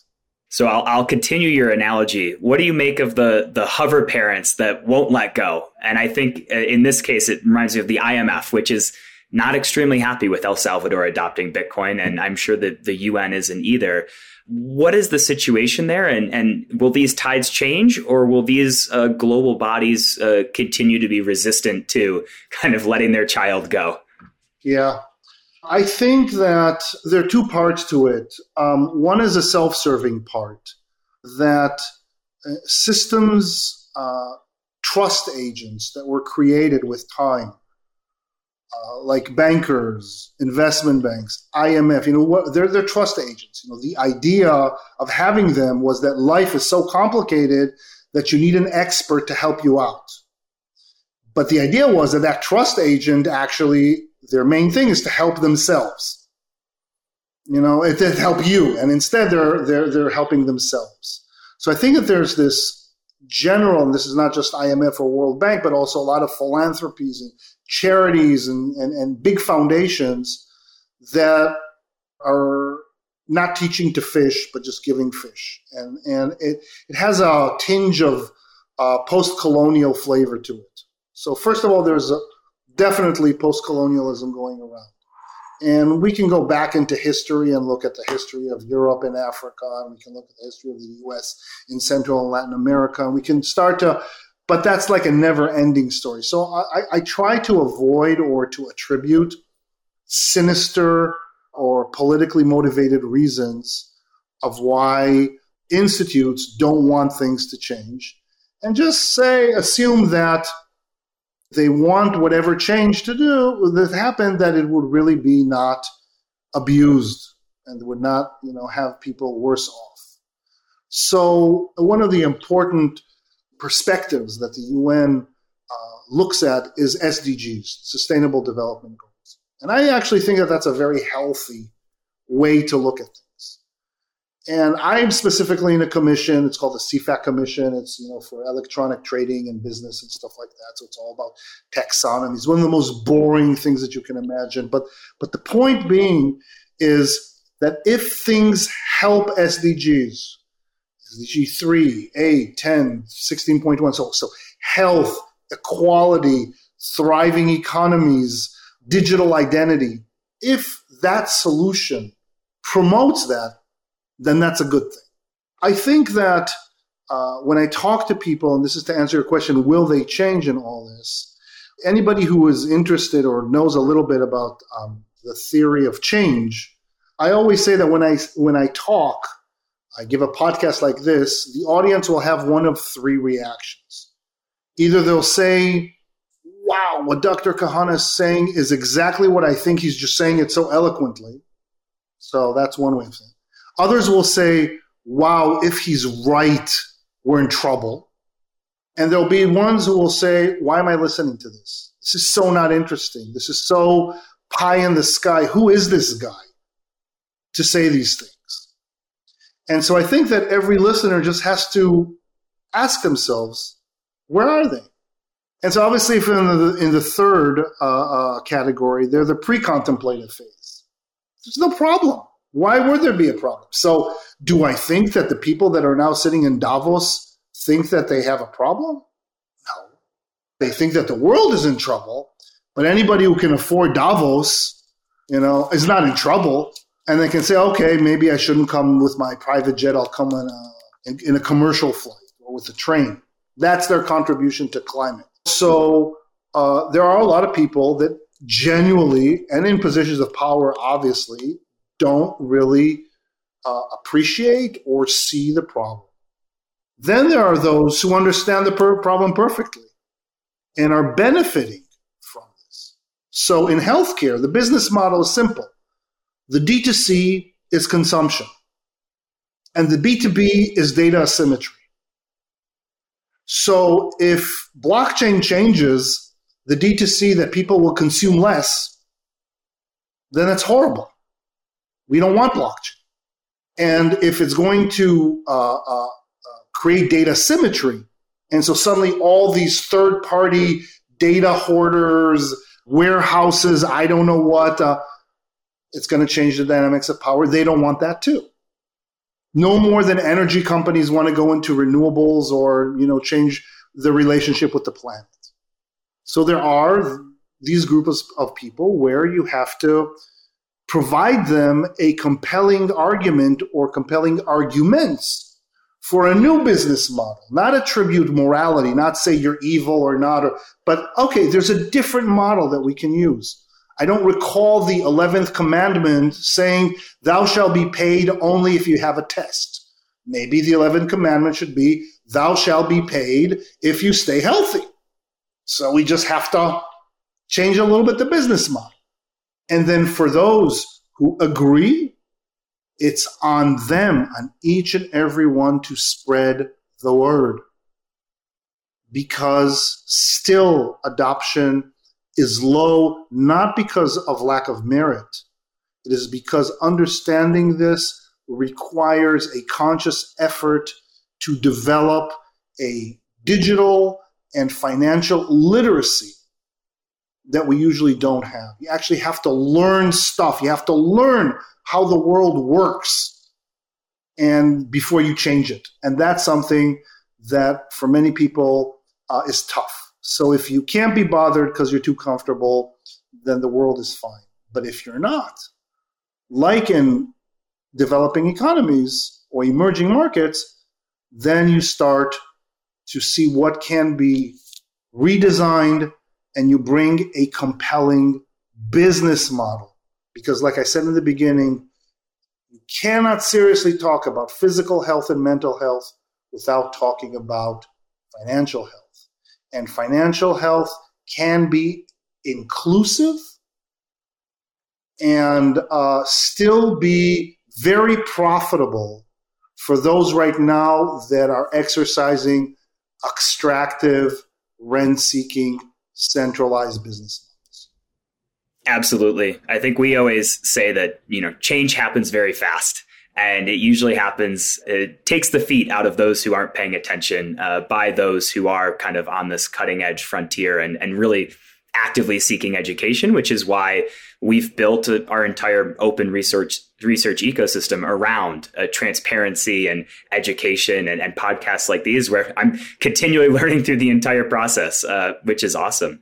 so I'll, I'll continue your analogy. What do you make of the the hover parents that won't let go? And I think uh, in this case, it reminds me of the IMF, which is not extremely happy with El Salvador adopting Bitcoin, and I'm sure that the UN isn't either. What is the situation there, and and will these tides change, or will these uh, global bodies uh, continue to be resistant to kind of letting their child go? Yeah, I think that there are two parts to it. Um, one is a self-serving part that uh, systems uh, trust agents that were created with time uh, like bankers, investment banks, IMF, you know, what, they're, they're trust agents. You know, the idea of having them was that life is so complicated that you need an expert to help you out. But the idea was that that trust agent actually, their main thing is to help themselves. You know, it, it help you, and instead they're they're they're helping themselves. So I think that there's this general, and this is not just IMF or World Bank, but also a lot of philanthropies and charities and, and, and big foundations that are not teaching to fish, but just giving fish. And, and it, it has a tinge of uh, post colonial flavor to it. So, first of all, there's a, definitely post colonialism going around. And we can go back into history and look at the history of Europe and Africa, and we can look at the history of the US in Central and Latin America. And we can start to but that's like a never ending story. So I, I try to avoid or to attribute sinister or politically motivated reasons of why institutes don't want things to change and just say, assume that they want whatever change to do that happened, that it would really be not abused and would not, you know, have people worse off. So one of the important perspectives that the UN uh, looks at is SDGs, Sustainable Development Goals. And I actually think that that's a very healthy way to look at things. And I'm specifically in a commission. It's called the CEFACT Commission. It's you know for electronic trading and business and stuff like that. So it's all about taxonomy. It's one of the most boring things that you can imagine. But but the point being is that if things help SDGs, SDG 3, A, 10, 16.1, so, so health, equality, thriving economies, digital identity, if that solution promotes that, then that's a good thing. I think that uh, when I talk to people, and this is to answer your question, will they change in all this? Anybody who is interested or knows a little bit about um, the theory of change I always say that when I when I talk, I give a podcast like this, the audience will have one of three reactions. Either they'll say, "Wow, what Dr. Cahana is saying is exactly what I think he's just saying it so eloquently." So that's one way of saying. It. Others will say, "Wow, if he's right, we're in trouble." And there'll be ones who will say, "Why am I listening to this? This is so not interesting. This is so pie in the sky. Who is this guy?" to say these things. And so I think that every listener just has to ask themselves, where are they? And so obviously, if in the, in the third uh, uh, category, they're the pre-contemplative phase. There's no problem. Why would there be a problem? So do I think that the people that are now sitting in Davos think that they have a problem? No. They think that the world is in trouble, but anybody who can afford Davos, you know, is not in trouble and they can say, okay, maybe I shouldn't come with my private jet. I'll come in a, in, a commercial flight or with a train. That's their contribution to climate. So uh, there are a lot of people that genuinely and in positions of power, obviously, don't really uh, appreciate or see the problem. Then there are those who understand the per- problem perfectly and are benefiting from this. So in healthcare, the business model is simple the D2C is consumption, and the B2B is data asymmetry. So if blockchain changes the D2C that people will consume less, then that's horrible. We don't want blockchain. And if it's going to uh, uh, uh, create data symmetry, and so suddenly all these third party data hoarders, warehouses, I don't know what, uh, it's going to change the dynamics of power. They don't want that too. No more than energy companies want to go into renewables or you know change the relationship with the planet. So there are these groups of people where you have to provide them a compelling argument or compelling arguments for a new business model, not attribute morality, not say you're evil or not, or, but okay, there's a different model that we can use. I don't recall the 11th commandment saying, Thou shalt be paid only if you have a test. Maybe the 11th commandment should be, Thou shalt be paid if you stay healthy. So we just have to change a little bit the business model. And then for those who agree, it's on them, on each and every one to spread the word. Because still adoption is low not because of lack of merit. It is because understanding this requires a conscious effort to develop a digital and financial literacy that we usually don't have. You actually have to learn stuff. You have to learn how the world works and before you change it. And that's something that for many people uh, is tough. So if you can't be bothered because you're too comfortable, then the world is fine. But if you're not, like in developing economies or emerging markets, then you start to see what can be redesigned and you bring a compelling business model. Because, like I said in the beginning, you cannot seriously talk about physical health and mental health without talking about financial health and financial health can be inclusive and uh, still be very profitable for those right now that are exercising extractive, rent seeking, centralized business models. Absolutely. I think we always say that, you know, change happens very fast. And it usually happens, it takes the feet out of those who aren't paying attention uh, by those who are kind of on this cutting edge frontier and, and really actively seeking education, which is why we've built our entire open research research ecosystem around uh, transparency and education and, and, podcasts like these, where I'm continually [laughs] learning through the entire process, uh, which is awesome.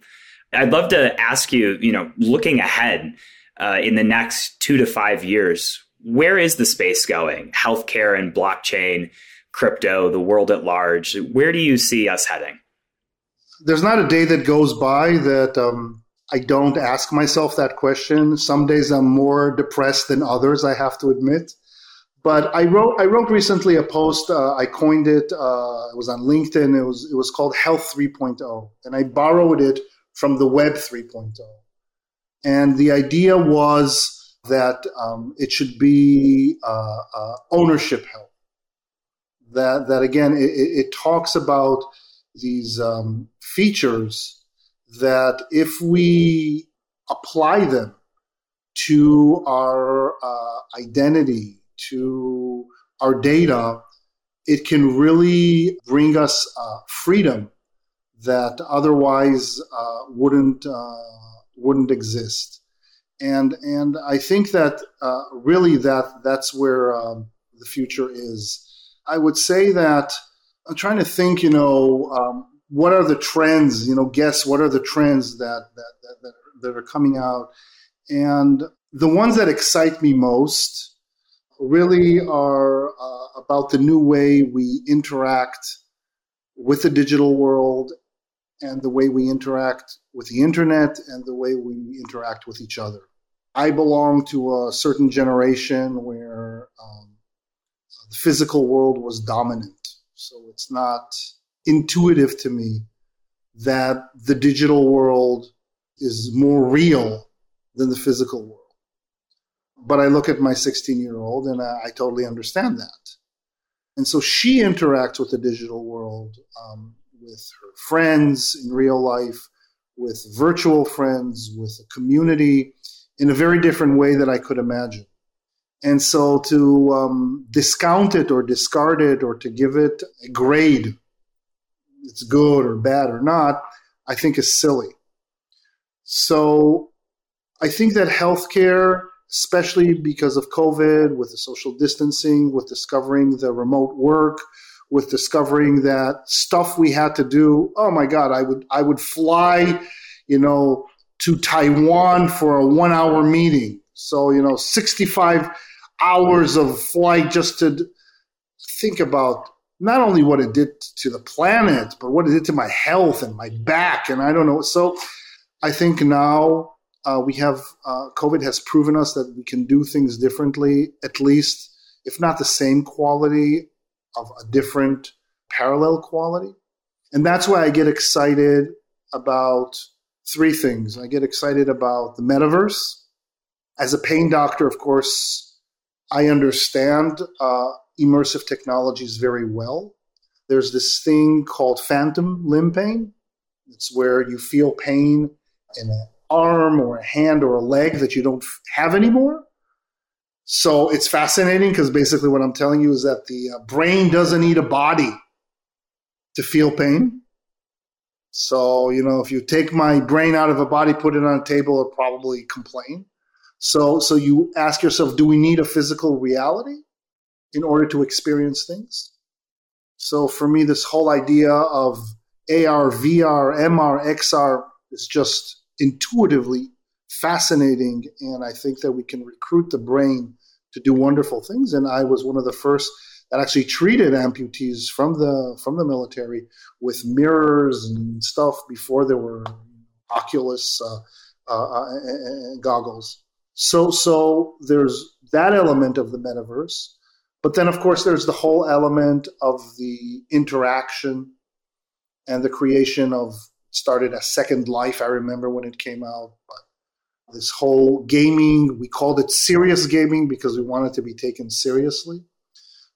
I'd love to ask you, you know, looking ahead uh, in the next two to five years, where is the space going? Healthcare and blockchain, crypto, the world at large. Where do you see us heading? There's not a day that goes by that um, I don't ask myself that question. Some days I'm more depressed than others, I have to admit. But I wrote I wrote recently a post. Uh, I coined it. Uh, it was on LinkedIn. It was it was called Health 3.0, and I borrowed it from the Web 3.0. And the idea was that um, it should be uh, uh, ownership health. That that again, it, it talks about these um, features that if we apply them to our uh, identity, to our data, it can really bring us uh, freedom that otherwise uh, wouldn't uh, wouldn't exist. And and I think that uh, really that that's where um, the future is. I would say that I'm trying to think. You know, um, what are the trends? You know, guess what are the trends that that that, that, that are coming out, and the ones that excite me most really are uh, about the new way we interact with the digital world and the way we interact with the internet and the way we interact with each other. I belong to a certain generation where um, the physical world was dominant. So it's not intuitive to me that the digital world is more real than the physical world. But I look at my 16 year old and I, I, totally understand that. And so she interacts with the digital world um, with her friends in real life, with virtual friends, with a community in a very different way that I could imagine. And so to um, discount it or discard it or to give it a grade it's good or bad or not, I think is silly. So I think that healthcare, especially because of COVID, with the social distancing, with discovering the remote work, with discovering that stuff we had to do, oh my God, I would I would fly, you know, to Taiwan for a one hour meeting. So, you know, 65 hours of flight just to think about not only what it did to the planet, but what it did to my health and my back. And I don't know. So I think now uh, we have, uh, COVID has proven us that we can do things differently, at least, if not the same quality, of a different parallel quality. And that's why I get excited about three things. I get excited about the metaverse. As a pain doctor, of course, I understand uh, immersive technologies very well. There's this thing called phantom limb pain. It's where you feel pain in an arm or a hand or a leg that you don't have anymore. So it's fascinating because basically what I'm telling you is that the uh, brain doesn't need a body to feel pain. So, you know, if you take my brain out of a body, put it on a table, it'll probably complain. So, so you ask yourself, do we need a physical reality? in order to experience things. So for me, this whole idea of AR, VR, MR, XR is just intuitively fascinating. And I think that we can recruit the brain to do wonderful things. And I was one of the first that actually treated amputees from the from the military with mirrors and stuff before there were Oculus uh, uh, uh goggles. So so there's that element of the metaverse. But then, of course, there's the whole element of the interaction and the creation of started a Second Life. I remember when it came out, but this whole gaming, we called it serious gaming because we wanted to be taken seriously.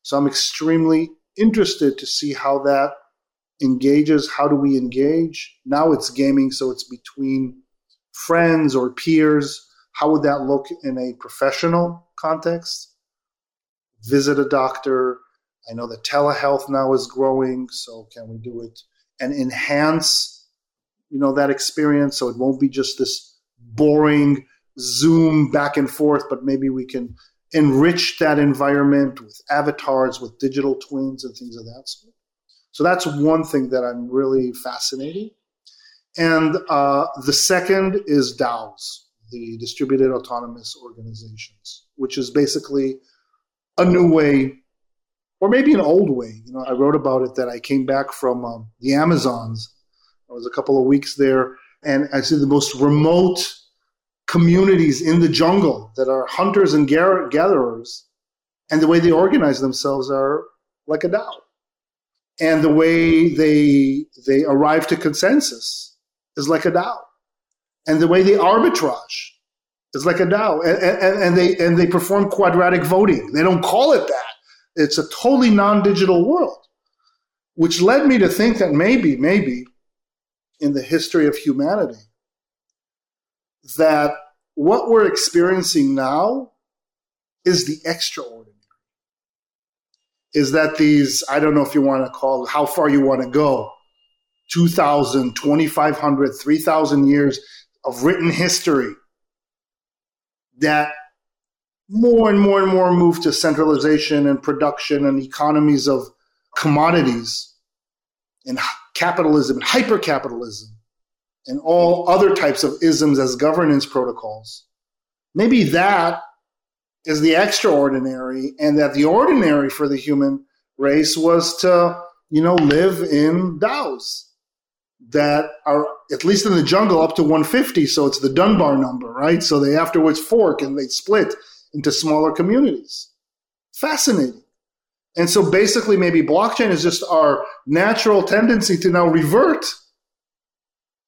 So I'm extremely interested to see how that engages. How do we engage? Now it's gaming, so it's between friends or peers. How would that look in a professional context? visit a doctor. I know that telehealth now is growing, so can we do it and enhance, you know, that experience so it won't be just this boring Zoom back and forth, but maybe we can enrich that environment with avatars, with digital twins, and things of that sort. So that's one thing that I'm really fascinating. And uh, the second is DAOs, the distributed autonomous organizations, which is basically a new way, or maybe an old way. You know, I wrote about it that I came back from um, the Amazons. I was a couple of weeks there, and I see the most remote communities in the jungle that are hunters and gatherers, and the way they organize themselves are like a DAO. And the way they they arrive to consensus is like a DAO. And the way they arbitrage is like a DAO. And, and, and they and they perform quadratic voting. They don't call it that. It's a totally non-digital world. Which led me to think that maybe, maybe in the history of humanity, that what we're experiencing now is the extraordinary. Is that these, I don't know if you want to call it, how far you want to go, 2,000, 2,500, 3,000 years of written history that more and more and more move to centralization and production and economies of commodities and capitalism and hyper capitalism and all other types of isms as governance protocols. Maybe that is the extraordinary, and that the ordinary for the human race was to, you know, live in DAOs that are at least in the jungle up to 150. So it's the Dunbar number, right? So they afterwards fork and they split into smaller communities. Fascinating. And so basically, maybe blockchain is just our natural tendency to now revert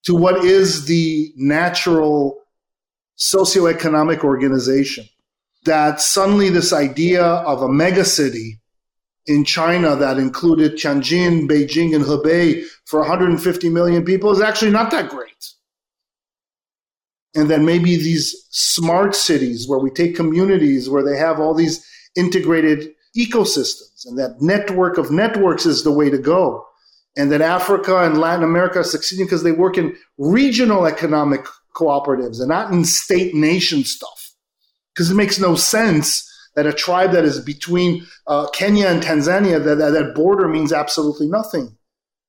to what is the natural socioeconomic organization. That suddenly this idea of a megacity in China that included Tianjin, Beijing, and Hebei for 150 million people is actually not that great. And then maybe these smart cities where we take communities where they have all these integrated ecosystems and that network of networks is the way to go and that Africa and Latin America are succeeding because they work in regional economic cooperatives and not in state nation stuff. Because it makes no sense that a tribe that is between uh, Kenya and Tanzania, that, that, that, border means absolutely nothing.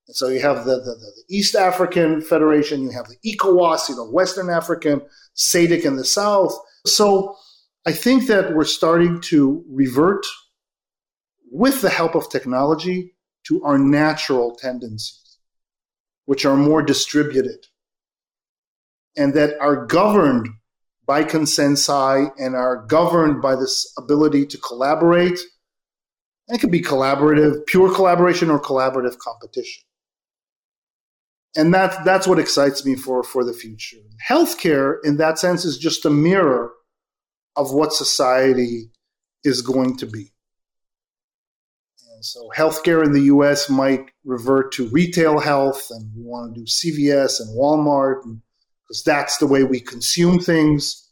And so you have the, the, the, East African Federation, you have the ECOWAS, you know, Western African, SADC in the South. So I think that we're starting to revert with the help of technology to our natural tendencies, which are more distributed and that are governed by consensi and are governed by this ability to collaborate. It could be collaborative, pure collaboration or collaborative competition. And that, that's what excites me for, for the future. Healthcare, in that sense, is just a mirror of what society is going to be. And so healthcare in the US might revert to retail health, and we want to do CVS and Walmart, because that's the way we consume things.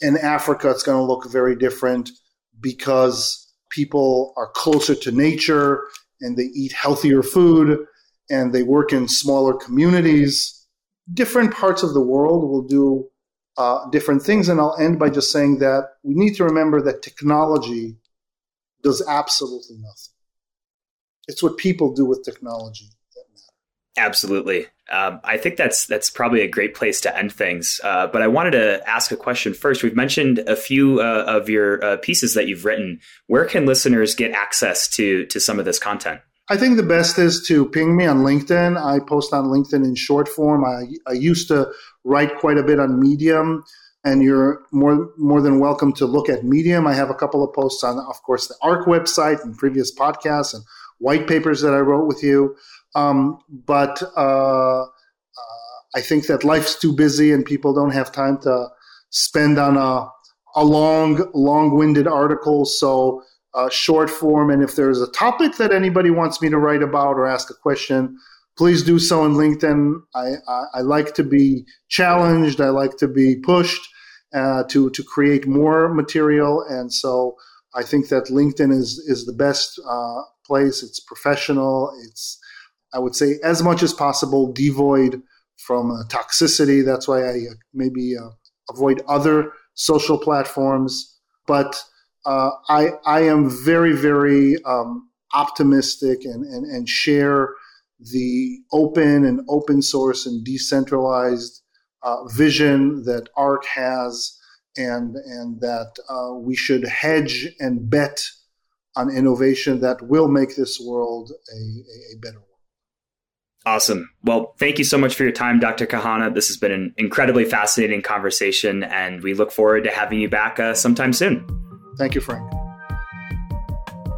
In Africa, it's going to look very different because people are closer to nature and they eat healthier food and they work in smaller communities. Different parts of the world will do uh, different things. And I'll end by just saying that we need to remember that technology does absolutely nothing. It's what people do with technology that matter. Absolutely. Um, I think that's that's probably a great place to end things. Uh, but I wanted to ask a question first. We've mentioned a few uh, of your uh, pieces that you've written. Where can listeners get access to to some of this content? I think the best is to ping me on LinkedIn. I post on LinkedIn in short form. I, I used to write quite a bit on Medium, and you're more more than welcome to look at Medium. I have a couple of posts on, of course, the ARK website and previous podcasts and white papers that I wrote with you. Um, but uh, uh, I think that life's too busy and people don't have time to spend on a, a long, long winded article. So, uh, short form. And if there's a topic that anybody wants me to write about or ask a question, please do so in LinkedIn. I, I, I like to be challenged, I like to be pushed uh, to, to create more material. And so, I think that LinkedIn is is the best uh, place. It's professional. It's I would say as much as possible devoid from uh, toxicity. That's why I uh, maybe uh, avoid other social platforms. But uh, I I am very very um, optimistic and, and and share the open and open source and decentralized vision that ARK has, and and that uh, we should hedge and bet on innovation that will make this world a, a, a better world. Awesome. Well, thank you so much for your time, Dr. Cahana. This has been an incredibly fascinating conversation, and we look forward to having you back uh, sometime soon. Thank you, Frank.